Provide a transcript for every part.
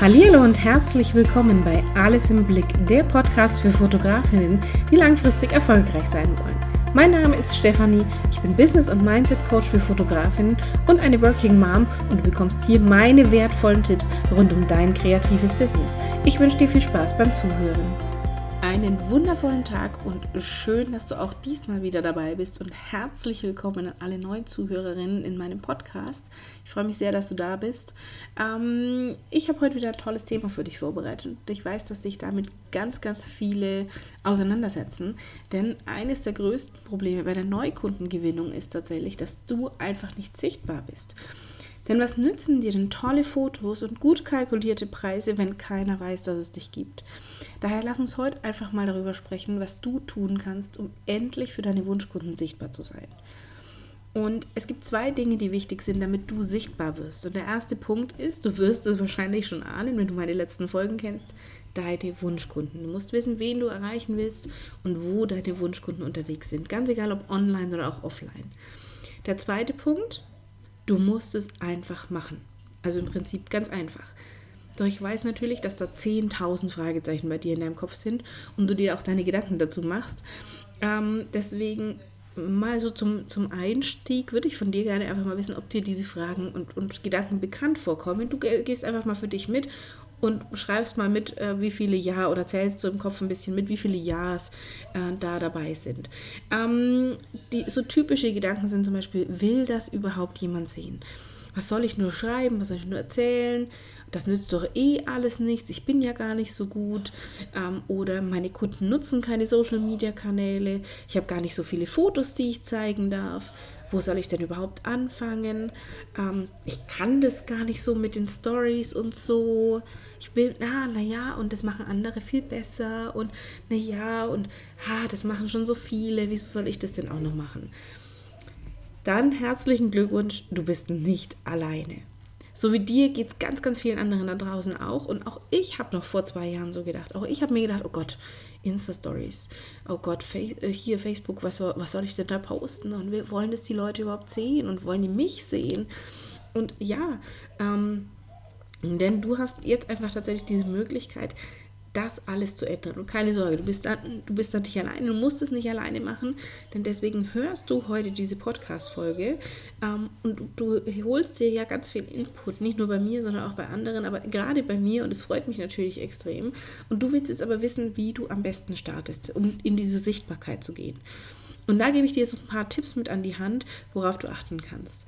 Hallo und herzlich willkommen bei Alles im Blick, der Podcast für Fotografinnen, die langfristig erfolgreich sein wollen. Mein Name ist Stefanie, ich bin Business- und Mindset-Coach für Fotografinnen und eine Working Mom und du bekommst hier meine wertvollen Tipps rund um dein kreatives Business. Ich wünsche dir viel Spaß beim Zuhören. Einen wundervollen Tag und schön, dass du auch diesmal wieder dabei bist und herzlich willkommen an alle neuen Zuhörerinnen in meinem Podcast. Ich freue mich sehr, dass du da bist. Ähm, ich habe heute wieder ein tolles Thema für dich vorbereitet und ich weiß, dass sich damit ganz, ganz viele auseinandersetzen, denn eines der größten Probleme bei der Neukundengewinnung ist tatsächlich, dass du einfach nicht sichtbar bist. Denn was nützen dir denn tolle Fotos und gut kalkulierte Preise, wenn keiner weiß, dass es dich gibt? Daher lass uns heute einfach mal darüber sprechen, was du tun kannst, um endlich für deine Wunschkunden sichtbar zu sein. Und es gibt zwei Dinge, die wichtig sind, damit du sichtbar wirst. Und der erste Punkt ist, du wirst es wahrscheinlich schon ahnen, wenn du meine letzten Folgen kennst, deine Wunschkunden. Du musst wissen, wen du erreichen willst und wo deine Wunschkunden unterwegs sind. Ganz egal, ob online oder auch offline. Der zweite Punkt, Du musst es einfach machen. Also im Prinzip ganz einfach. Doch ich weiß natürlich, dass da 10.000 Fragezeichen bei dir in deinem Kopf sind und du dir auch deine Gedanken dazu machst. Ähm, deswegen mal so zum, zum Einstieg würde ich von dir gerne einfach mal wissen, ob dir diese Fragen und, und Gedanken bekannt vorkommen. Du gehst einfach mal für dich mit und schreibst mal mit, äh, wie viele Ja oder zählst du im Kopf ein bisschen mit, wie viele Ja's äh, da dabei sind. Ähm, die, so typische Gedanken sind zum Beispiel, will das überhaupt jemand sehen? Was soll ich nur schreiben? Was soll ich nur erzählen? Das nützt doch eh alles nichts. Ich bin ja gar nicht so gut. Ähm, oder meine Kunden nutzen keine Social-Media-Kanäle. Ich habe gar nicht so viele Fotos, die ich zeigen darf wo soll ich denn überhaupt anfangen? Ähm, ich kann das gar nicht so mit den Stories und so. Ich will, ah, naja, und das machen andere viel besser und naja, und ah, das machen schon so viele. Wieso soll ich das denn auch noch machen? Dann herzlichen Glückwunsch, du bist nicht alleine. So wie dir geht es ganz, ganz vielen anderen da draußen auch. Und auch ich habe noch vor zwei Jahren so gedacht. Auch ich habe mir gedacht, oh Gott, Insta-Stories. Oh Gott, äh, hier Facebook, was soll, was soll ich denn da posten? Und wir wollen das die Leute überhaupt sehen und wollen die mich sehen? Und ja, ähm, denn du hast jetzt einfach tatsächlich diese Möglichkeit, das alles zu ändern. Und keine Sorge, du bist, da, du bist da nicht alleine, du musst es nicht alleine machen, denn deswegen hörst du heute diese Podcast-Folge ähm, und du, du holst dir ja ganz viel Input, nicht nur bei mir, sondern auch bei anderen, aber gerade bei mir und es freut mich natürlich extrem. Und du willst jetzt aber wissen, wie du am besten startest, um in diese Sichtbarkeit zu gehen. Und da gebe ich dir jetzt ein paar Tipps mit an die Hand, worauf du achten kannst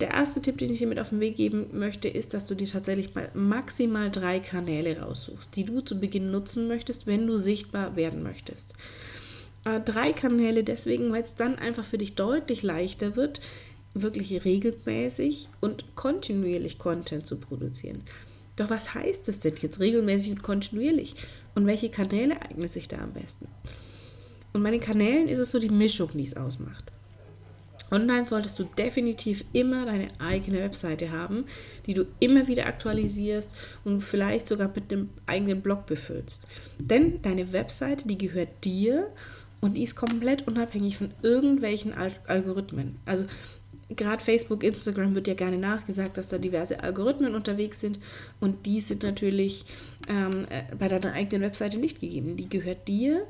der erste Tipp, den ich dir mit auf den Weg geben möchte, ist, dass du dir tatsächlich mal maximal drei Kanäle raussuchst, die du zu Beginn nutzen möchtest, wenn du sichtbar werden möchtest. Äh, drei Kanäle deswegen, weil es dann einfach für dich deutlich leichter wird, wirklich regelmäßig und kontinuierlich Content zu produzieren. Doch was heißt es denn jetzt regelmäßig und kontinuierlich? Und welche Kanäle eignen sich da am besten? Und bei den Kanälen ist es so die Mischung, die es ausmacht. Online solltest du definitiv immer deine eigene Webseite haben, die du immer wieder aktualisierst und vielleicht sogar mit einem eigenen Blog befüllst. Denn deine Webseite, die gehört dir und die ist komplett unabhängig von irgendwelchen Al Algorithmen. Also gerade Facebook, Instagram wird ja gerne nachgesagt, dass da diverse Algorithmen unterwegs sind und die sind natürlich ähm, äh, bei deiner eigenen Webseite nicht gegeben. Die gehört dir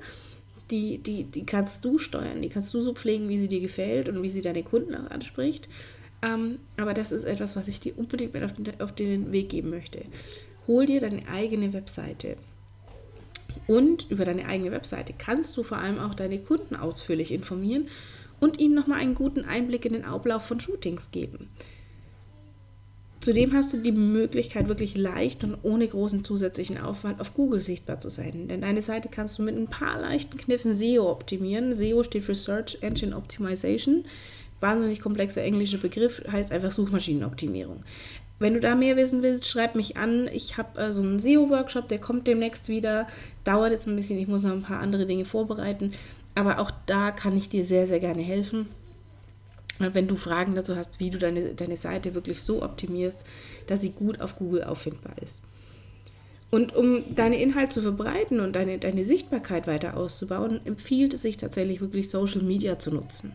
die, die, die kannst du steuern, die kannst du so pflegen, wie sie dir gefällt und wie sie deine Kunden auch anspricht. Ähm, aber das ist etwas, was ich dir unbedingt mit auf den, auf den Weg geben möchte. Hol dir deine eigene Webseite. Und über deine eigene Webseite kannst du vor allem auch deine Kunden ausführlich informieren und ihnen nochmal einen guten Einblick in den Ablauf von Shootings geben. Zudem hast du die Möglichkeit, wirklich leicht und ohne großen zusätzlichen Aufwand auf Google sichtbar zu sein. Denn deine Seite kannst du mit ein paar leichten Kniffen SEO optimieren. SEO steht für Search Engine Optimization. Wahnsinnig komplexer englischer Begriff, heißt einfach Suchmaschinenoptimierung. Wenn du da mehr wissen willst, schreib mich an. Ich habe äh, so einen SEO-Workshop, der kommt demnächst wieder. Dauert jetzt ein bisschen, ich muss noch ein paar andere Dinge vorbereiten. Aber auch da kann ich dir sehr, sehr gerne helfen wenn du Fragen dazu hast, wie du deine, deine Seite wirklich so optimierst, dass sie gut auf Google auffindbar ist. Und um deine Inhalte zu verbreiten und deine, deine Sichtbarkeit weiter auszubauen, empfiehlt es sich tatsächlich wirklich Social Media zu nutzen.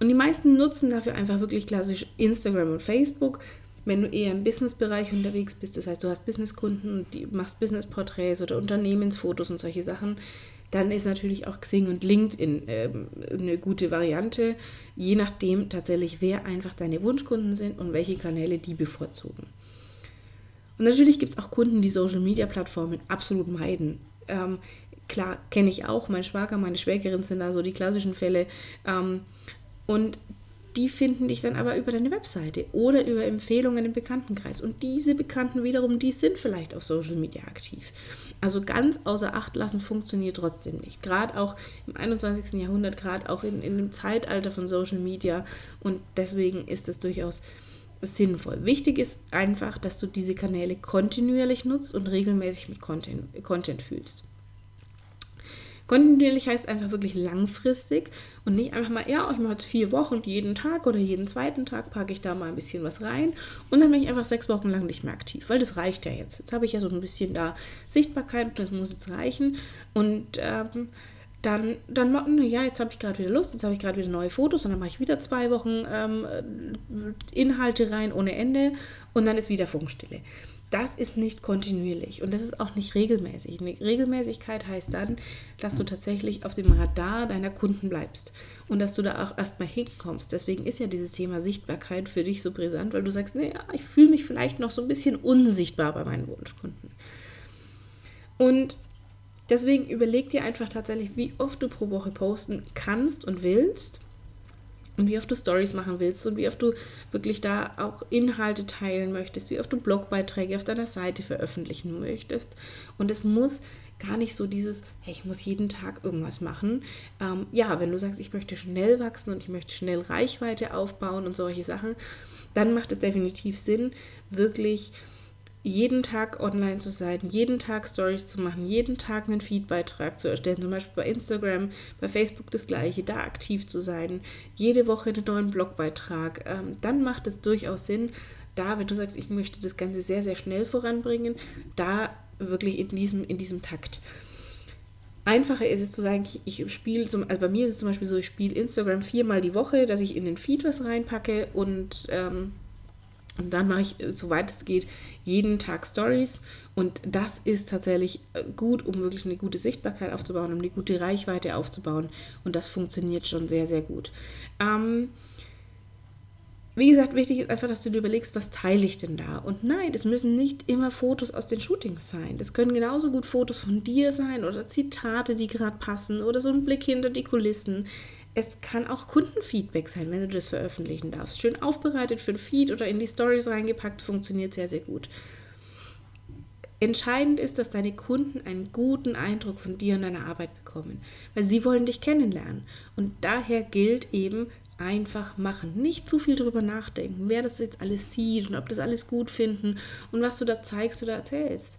Und die meisten nutzen dafür einfach wirklich klassisch Instagram und Facebook. Wenn du eher im Businessbereich unterwegs bist, das heißt, du hast Businesskunden und machst Businessporträts oder Unternehmensfotos und solche Sachen, dann ist natürlich auch Xing und LinkedIn äh, eine gute Variante, je nachdem tatsächlich, wer einfach deine Wunschkunden sind und welche Kanäle die bevorzugen. Und natürlich gibt es auch Kunden, die Social-Media-Plattformen absolut meiden. Ähm, klar, kenne ich auch. Mein Schwager, meine Schwägerin sind da so die klassischen Fälle. Ähm, und die finden dich dann aber über deine Webseite oder über Empfehlungen im Bekanntenkreis. Und diese Bekannten wiederum, die sind vielleicht auf Social Media aktiv. Also ganz außer Acht lassen funktioniert trotzdem nicht. Gerade auch im 21. Jahrhundert, gerade auch in, in dem Zeitalter von Social Media. Und deswegen ist es durchaus sinnvoll. Wichtig ist einfach, dass du diese Kanäle kontinuierlich nutzt und regelmäßig mit Content, Content fühlst. Kontinuierlich heißt einfach wirklich langfristig und nicht einfach mal, ja, ich mache jetzt vier Wochen jeden Tag oder jeden zweiten Tag packe ich da mal ein bisschen was rein und dann bin ich einfach sechs Wochen lang nicht mehr aktiv, weil das reicht ja jetzt. Jetzt habe ich ja so ein bisschen da Sichtbarkeit und das muss jetzt reichen und ähm, dann, dann ja, jetzt habe ich gerade wieder Lust, jetzt habe ich gerade wieder neue Fotos und dann mache ich wieder zwei Wochen ähm, Inhalte rein ohne Ende und dann ist wieder Funkstille das ist nicht kontinuierlich und das ist auch nicht regelmäßig. Eine Regelmäßigkeit heißt dann, dass du tatsächlich auf dem Radar deiner Kunden bleibst und dass du da auch erstmal hinkommst. Deswegen ist ja dieses Thema Sichtbarkeit für dich so brisant, weil du sagst, naja, ich fühle mich vielleicht noch so ein bisschen unsichtbar bei meinen Wunschkunden. Und deswegen überleg dir einfach tatsächlich, wie oft du pro Woche posten kannst und willst und wie oft du Stories machen willst und wie oft du wirklich da auch Inhalte teilen möchtest, wie oft du Blogbeiträge auf deiner Seite veröffentlichen möchtest. Und es muss gar nicht so dieses, hey, ich muss jeden Tag irgendwas machen. Ähm, ja, wenn du sagst, ich möchte schnell wachsen und ich möchte schnell Reichweite aufbauen und solche Sachen, dann macht es definitiv Sinn, wirklich jeden Tag online zu sein, jeden Tag Stories zu machen, jeden Tag einen Feedbeitrag zu erstellen, zum Beispiel bei Instagram, bei Facebook das gleiche, da aktiv zu sein, jede Woche einen neuen Blogbeitrag, ähm, dann macht es durchaus Sinn, da, wenn du sagst, ich möchte das Ganze sehr, sehr schnell voranbringen, da wirklich in diesem, in diesem Takt. Einfacher ist es zu sagen, ich spiele, also bei mir ist es zum Beispiel so, ich spiele Instagram viermal die Woche, dass ich in den Feed was reinpacke und ähm, und dann mache ich, äh, soweit es geht, jeden Tag Stories. Und das ist tatsächlich äh, gut, um wirklich eine gute Sichtbarkeit aufzubauen, um eine gute Reichweite aufzubauen. Und das funktioniert schon sehr, sehr gut. Ähm, wie gesagt, wichtig ist einfach, dass du dir überlegst, was teile ich denn da? Und nein, es müssen nicht immer Fotos aus den Shootings sein. Das können genauso gut Fotos von dir sein oder Zitate, die gerade passen oder so ein Blick hinter die Kulissen. Es kann auch Kundenfeedback sein, wenn du das veröffentlichen darfst. Schön aufbereitet für ein Feed oder in die Stories reingepackt, funktioniert sehr, sehr gut. Entscheidend ist, dass deine Kunden einen guten Eindruck von dir und deiner Arbeit bekommen, weil sie wollen dich kennenlernen. Und daher gilt eben einfach machen, nicht zu viel drüber nachdenken, wer das jetzt alles sieht und ob das alles gut finden und was du da zeigst oder erzählst.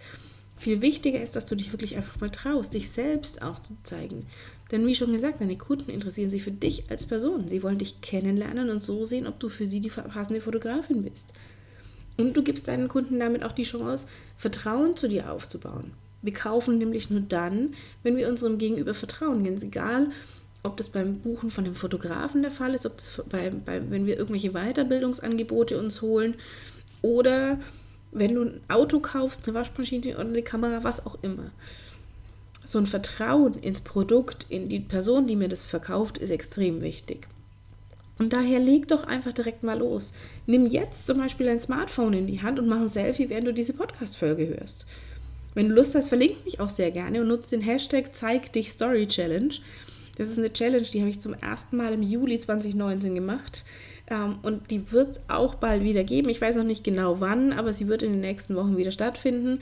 Viel wichtiger ist, dass du dich wirklich einfach mal traust, dich selbst auch zu zeigen. Denn wie schon gesagt, deine Kunden interessieren sich für dich als Person. Sie wollen dich kennenlernen und so sehen, ob du für sie die passende Fotografin bist. Und du gibst deinen Kunden damit auch die Chance, Vertrauen zu dir aufzubauen. Wir kaufen nämlich nur dann, wenn wir unserem Gegenüber vertrauen. Ganz egal, ob das beim Buchen von dem Fotografen der Fall ist, ob das bei, bei, wenn wir irgendwelche Weiterbildungsangebote uns holen oder wenn du ein Auto kaufst, eine Waschmaschine oder eine Kamera, was auch immer. So ein Vertrauen ins Produkt, in die Person, die mir das verkauft, ist extrem wichtig. Und daher leg doch einfach direkt mal los. Nimm jetzt zum Beispiel dein Smartphone in die Hand und mach ein Selfie, während du diese Podcast-Folge hörst. Wenn du Lust hast, verlinke mich auch sehr gerne und nutze den Hashtag Zeig dich Story Challenge. Das ist eine Challenge, die habe ich zum ersten Mal im Juli 2019 gemacht. Ähm, und die wird es auch bald wieder geben. Ich weiß noch nicht genau wann, aber sie wird in den nächsten Wochen wieder stattfinden.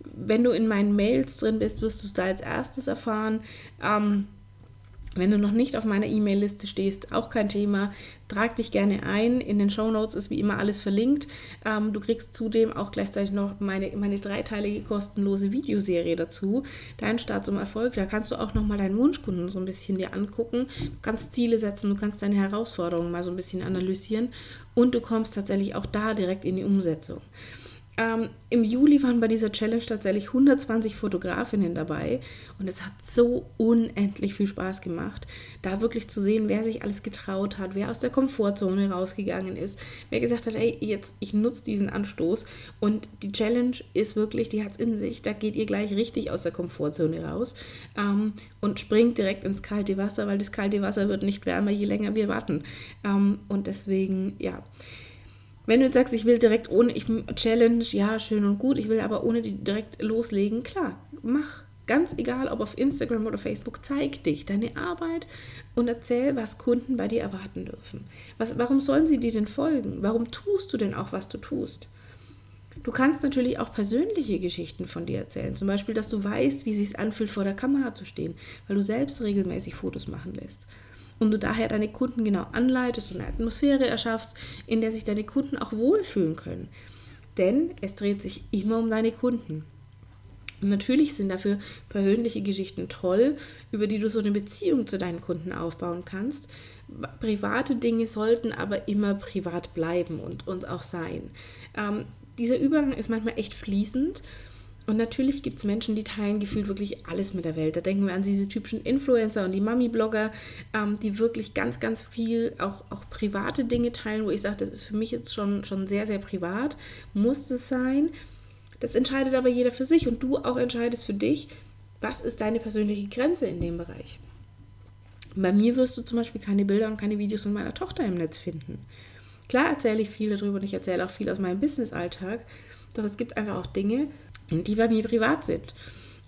Wenn du in meinen Mails drin bist, wirst du es da als erstes erfahren. Ähm, wenn du noch nicht auf meiner E-Mail-Liste stehst, auch kein Thema. Trag dich gerne ein. In den Show Notes ist wie immer alles verlinkt. Ähm, du kriegst zudem auch gleichzeitig noch meine, meine dreiteilige kostenlose Videoserie dazu. Dein Start zum Erfolg. Da kannst du auch nochmal deinen Wunschkunden so ein bisschen dir angucken. Du kannst Ziele setzen, du kannst deine Herausforderungen mal so ein bisschen analysieren und du kommst tatsächlich auch da direkt in die Umsetzung. Ähm, Im Juli waren bei dieser Challenge tatsächlich 120 Fotografinnen dabei und es hat so unendlich viel Spaß gemacht, da wirklich zu sehen, wer sich alles getraut hat, wer aus der Komfortzone rausgegangen ist, wer gesagt hat, hey, jetzt ich nutze diesen Anstoß. Und die Challenge ist wirklich, die hat es in sich, da geht ihr gleich richtig aus der Komfortzone raus ähm, und springt direkt ins kalte Wasser, weil das kalte Wasser wird nicht wärmer, je länger wir warten. Ähm, und deswegen, ja, wenn du jetzt sagst, ich will direkt ohne, ich Challenge, ja, schön und gut, ich will aber ohne die direkt loslegen, klar, mach. Ganz egal, ob auf Instagram oder Facebook, zeig dich, deine Arbeit und erzähl, was Kunden bei dir erwarten dürfen. Was, warum sollen sie dir denn folgen? Warum tust du denn auch, was du tust? Du kannst natürlich auch persönliche Geschichten von dir erzählen. Zum Beispiel, dass du weißt, wie es sich anfühlt, vor der Kamera zu stehen, weil du selbst regelmäßig Fotos machen lässt und du daher deine Kunden genau anleitest und eine Atmosphäre erschaffst, in der sich deine Kunden auch wohlfühlen können. Denn es dreht sich immer um deine Kunden. Und natürlich sind dafür persönliche Geschichten toll, über die du so eine Beziehung zu deinen Kunden aufbauen kannst. Private Dinge sollten aber immer privat bleiben und uns auch sein. Ähm, dieser Übergang ist manchmal echt fließend und natürlich gibt es Menschen, die teilen gefühlt wirklich alles mit der Welt. Da denken wir an diese typischen Influencer und die Mami-Blogger, ähm, die wirklich ganz, ganz viel auch, auch private Dinge teilen, wo ich sage, das ist für mich jetzt schon, schon sehr, sehr privat. Muss es sein. Das entscheidet aber jeder für sich und du auch entscheidest für dich, was ist deine persönliche Grenze in dem Bereich. Bei mir wirst du zum Beispiel keine Bilder und keine Videos von meiner Tochter im Netz finden. Klar erzähle ich viel darüber und ich erzähle auch viel aus meinem Business-Alltag, doch es gibt einfach auch Dinge, die bei mir privat sind.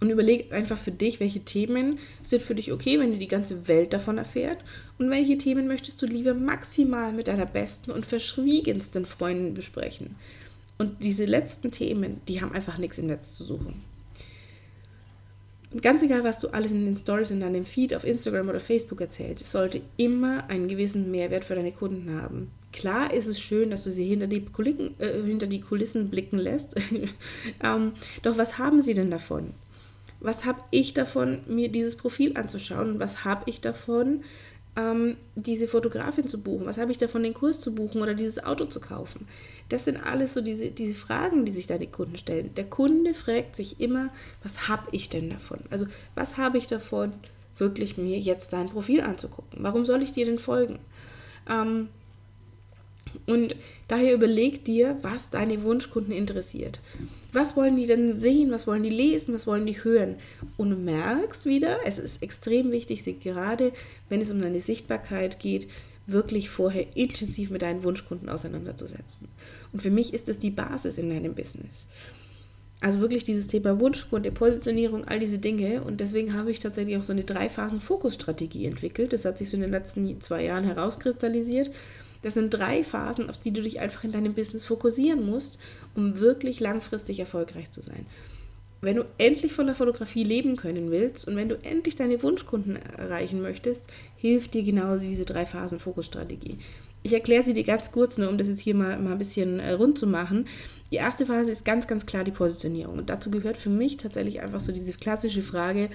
Und überleg einfach für dich, welche Themen sind für dich okay, wenn du die ganze Welt davon erfährt und welche Themen möchtest du lieber maximal mit deiner besten und verschwiegensten Freundin besprechen. Und diese letzten Themen, die haben einfach nichts im Netz zu suchen. Und ganz egal, was du alles in den Stories in deinem Feed auf Instagram oder Facebook erzählst, es sollte immer einen gewissen Mehrwert für deine Kunden haben. Klar ist es schön, dass du sie hinter die, Kuliken, äh, hinter die Kulissen blicken lässt. ähm, doch was haben sie denn davon? Was habe ich davon, mir dieses Profil anzuschauen? Was habe ich davon, ähm, diese Fotografin zu buchen? Was habe ich davon, den Kurs zu buchen oder dieses Auto zu kaufen? Das sind alles so diese, diese Fragen, die sich deine Kunden stellen. Der Kunde fragt sich immer, was habe ich denn davon? Also was habe ich davon, wirklich mir jetzt dein Profil anzugucken? Warum soll ich dir denn folgen? Ähm, und daher überleg dir, was deine Wunschkunden interessiert. Was wollen die denn sehen? Was wollen die lesen? Was wollen die hören? Und du merkst wieder, es ist extrem wichtig, sich gerade, wenn es um deine Sichtbarkeit geht, wirklich vorher intensiv mit deinen Wunschkunden auseinanderzusetzen. Und für mich ist das die Basis in deinem Business. Also wirklich dieses Thema Wunschkunde, Positionierung, all diese Dinge. Und deswegen habe ich tatsächlich auch so eine Drei-Phasen-Fokusstrategie entwickelt. Das hat sich so in den letzten zwei Jahren herauskristallisiert. Das sind drei Phasen, auf die du dich einfach in deinem Business fokussieren musst, um wirklich langfristig erfolgreich zu sein. Wenn du endlich von der Fotografie leben können willst und wenn du endlich deine Wunschkunden erreichen möchtest, hilft dir genau diese drei Phasen Fokusstrategie. Ich erkläre sie dir ganz kurz, nur um das jetzt hier mal, mal ein bisschen äh, rund zu machen. Die erste Phase ist ganz, ganz klar die Positionierung. Und dazu gehört für mich tatsächlich einfach so diese klassische Frage,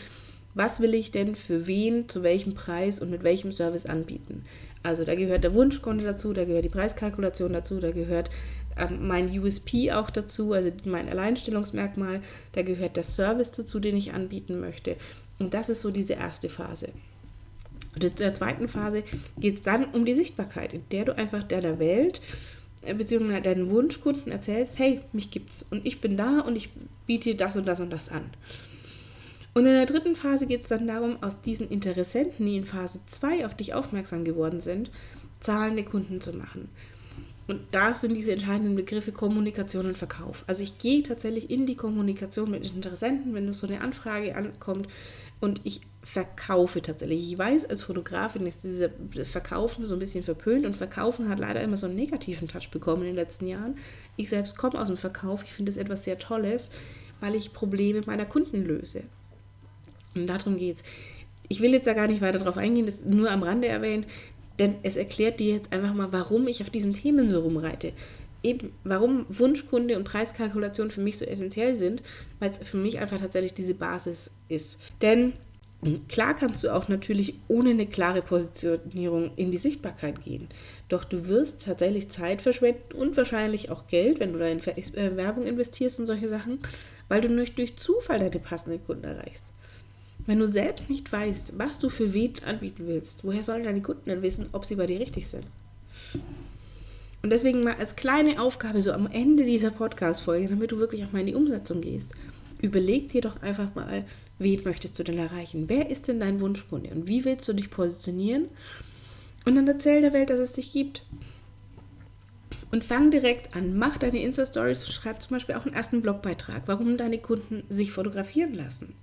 was will ich denn für wen, zu welchem Preis und mit welchem Service anbieten. Also da gehört der Wunschkunde dazu, da gehört die Preiskalkulation dazu, da gehört ähm, mein USP auch dazu, also mein Alleinstellungsmerkmal, da gehört der Service dazu, den ich anbieten möchte. Und das ist so diese erste Phase. Und in der zweiten Phase geht es dann um die Sichtbarkeit, in der du einfach der Welt äh, beziehungsweise deinen Wunschkunden erzählst, hey, mich gibt's und ich bin da und ich biete dir das und das und das an. Und in der dritten Phase geht es dann darum, aus diesen Interessenten, die in Phase 2 auf dich aufmerksam geworden sind, zahlende Kunden zu machen. Und da sind diese entscheidenden Begriffe Kommunikation und Verkauf. Also ich gehe tatsächlich in die Kommunikation mit Interessenten, wenn so eine Anfrage ankommt und ich verkaufe tatsächlich. Ich weiß, als Fotografin ist dieser Verkaufen so ein bisschen verpönt und Verkaufen hat leider immer so einen negativen Touch bekommen in den letzten Jahren. Ich selbst komme aus dem Verkauf. Ich finde es etwas sehr Tolles, weil ich Probleme meiner Kunden löse. Und darum geht's. Ich will jetzt da gar nicht weiter drauf eingehen, das nur am Rande erwähnt, denn es erklärt dir jetzt einfach mal, warum ich auf diesen Themen so rumreite. Eben, warum Wunschkunde und Preiskalkulation für mich so essentiell sind, weil es für mich einfach tatsächlich diese Basis ist. Denn Klar kannst du auch natürlich ohne eine klare Positionierung in die Sichtbarkeit gehen. Doch du wirst tatsächlich Zeit verschwenden und wahrscheinlich auch Geld, wenn du da in äh, Werbung investierst und solche Sachen, weil du nicht durch Zufall deine passenden Kunden erreichst. Wenn du selbst nicht weißt, was du für wen anbieten willst, woher sollen deine Kunden denn wissen, ob sie bei dir richtig sind? Und deswegen mal als kleine Aufgabe so am Ende dieser Podcast-Folge, damit du wirklich auch mal in die Umsetzung gehst, überleg dir doch einfach mal, wen möchtest du denn erreichen? Wer ist denn dein Wunschkunde? Und wie willst du dich positionieren? Und dann erzähl der Welt, dass es dich gibt. Und fang direkt an, mach deine Insta-Stories, schreib zum Beispiel auch einen ersten Blogbeitrag, warum deine Kunden sich fotografieren lassen.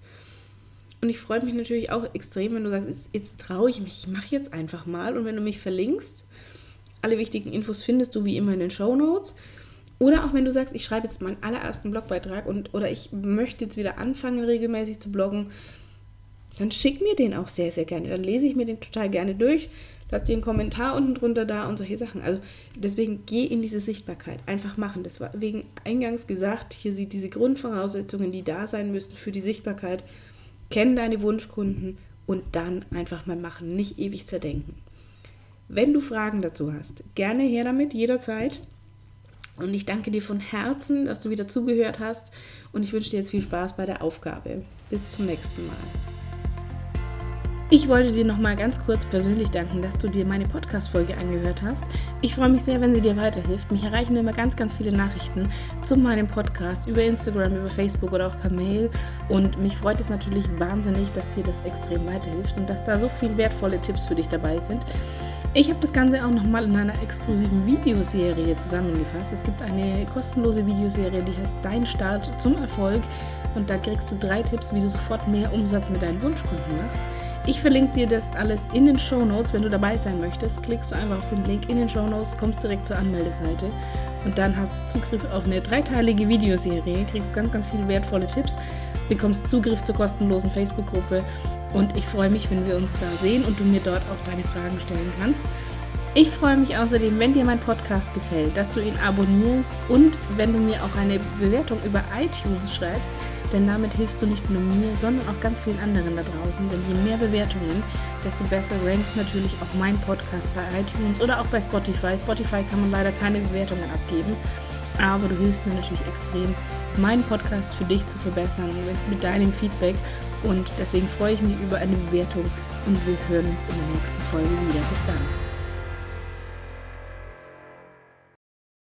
Und ich freue mich natürlich auch extrem, wenn du sagst, jetzt, jetzt traue ich mich, ich mache jetzt einfach mal. Und wenn du mich verlinkst, alle wichtigen Infos findest du wie immer in den Show Notes. Oder auch wenn du sagst, ich schreibe jetzt meinen allerersten Blogbeitrag und oder ich möchte jetzt wieder anfangen, regelmäßig zu bloggen, dann schick mir den auch sehr, sehr gerne. Dann lese ich mir den total gerne durch, lass dir einen Kommentar unten drunter da und solche Sachen. Also deswegen geh in diese Sichtbarkeit. Einfach machen. Das war wegen eingangs gesagt, hier sind diese Grundvoraussetzungen, die da sein müssen für die Sichtbarkeit. Kenn deine Wunschkunden und dann einfach mal machen, nicht ewig zerdenken. Wenn du Fragen dazu hast, gerne her damit, jederzeit. Und ich danke dir von Herzen, dass du wieder zugehört hast und ich wünsche dir jetzt viel Spaß bei der Aufgabe. Bis zum nächsten Mal. Ich wollte dir nochmal ganz kurz persönlich danken, dass du dir meine Podcast-Folge angehört hast. Ich freue mich sehr, wenn sie dir weiterhilft. Mich erreichen immer ganz, ganz viele Nachrichten zu meinem Podcast über Instagram, über Facebook oder auch per Mail. Und mich freut es natürlich wahnsinnig, dass dir das extrem weiterhilft und dass da so viele wertvolle Tipps für dich dabei sind. Ich habe das Ganze auch nochmal in einer exklusiven Videoserie zusammengefasst. Es gibt eine kostenlose Videoserie, die heißt Dein Start zum Erfolg. Und da kriegst du drei Tipps, wie du sofort mehr Umsatz mit deinen Wunschkunden machst. Ich verlinke dir das alles in den Show Notes. Wenn du dabei sein möchtest, klickst du einfach auf den Link in den Show Notes, kommst direkt zur Anmeldeseite und dann hast du Zugriff auf eine dreiteilige Videoserie, kriegst ganz, ganz viele wertvolle Tipps, bekommst Zugriff zur kostenlosen Facebook-Gruppe und ich freue mich, wenn wir uns da sehen und du mir dort auch deine Fragen stellen kannst. Ich freue mich außerdem, wenn dir mein Podcast gefällt, dass du ihn abonnierst und wenn du mir auch eine Bewertung über iTunes schreibst, denn damit hilfst du nicht nur mir, sondern auch ganz vielen anderen da draußen. Denn je mehr Bewertungen, desto besser rankt natürlich auch mein Podcast bei iTunes oder auch bei Spotify. Spotify kann man leider keine Bewertungen abgeben, aber du hilfst mir natürlich extrem, meinen Podcast für dich zu verbessern mit, mit deinem Feedback. Und deswegen freue ich mich über eine Bewertung und wir hören uns in der nächsten Folge wieder. Bis dann.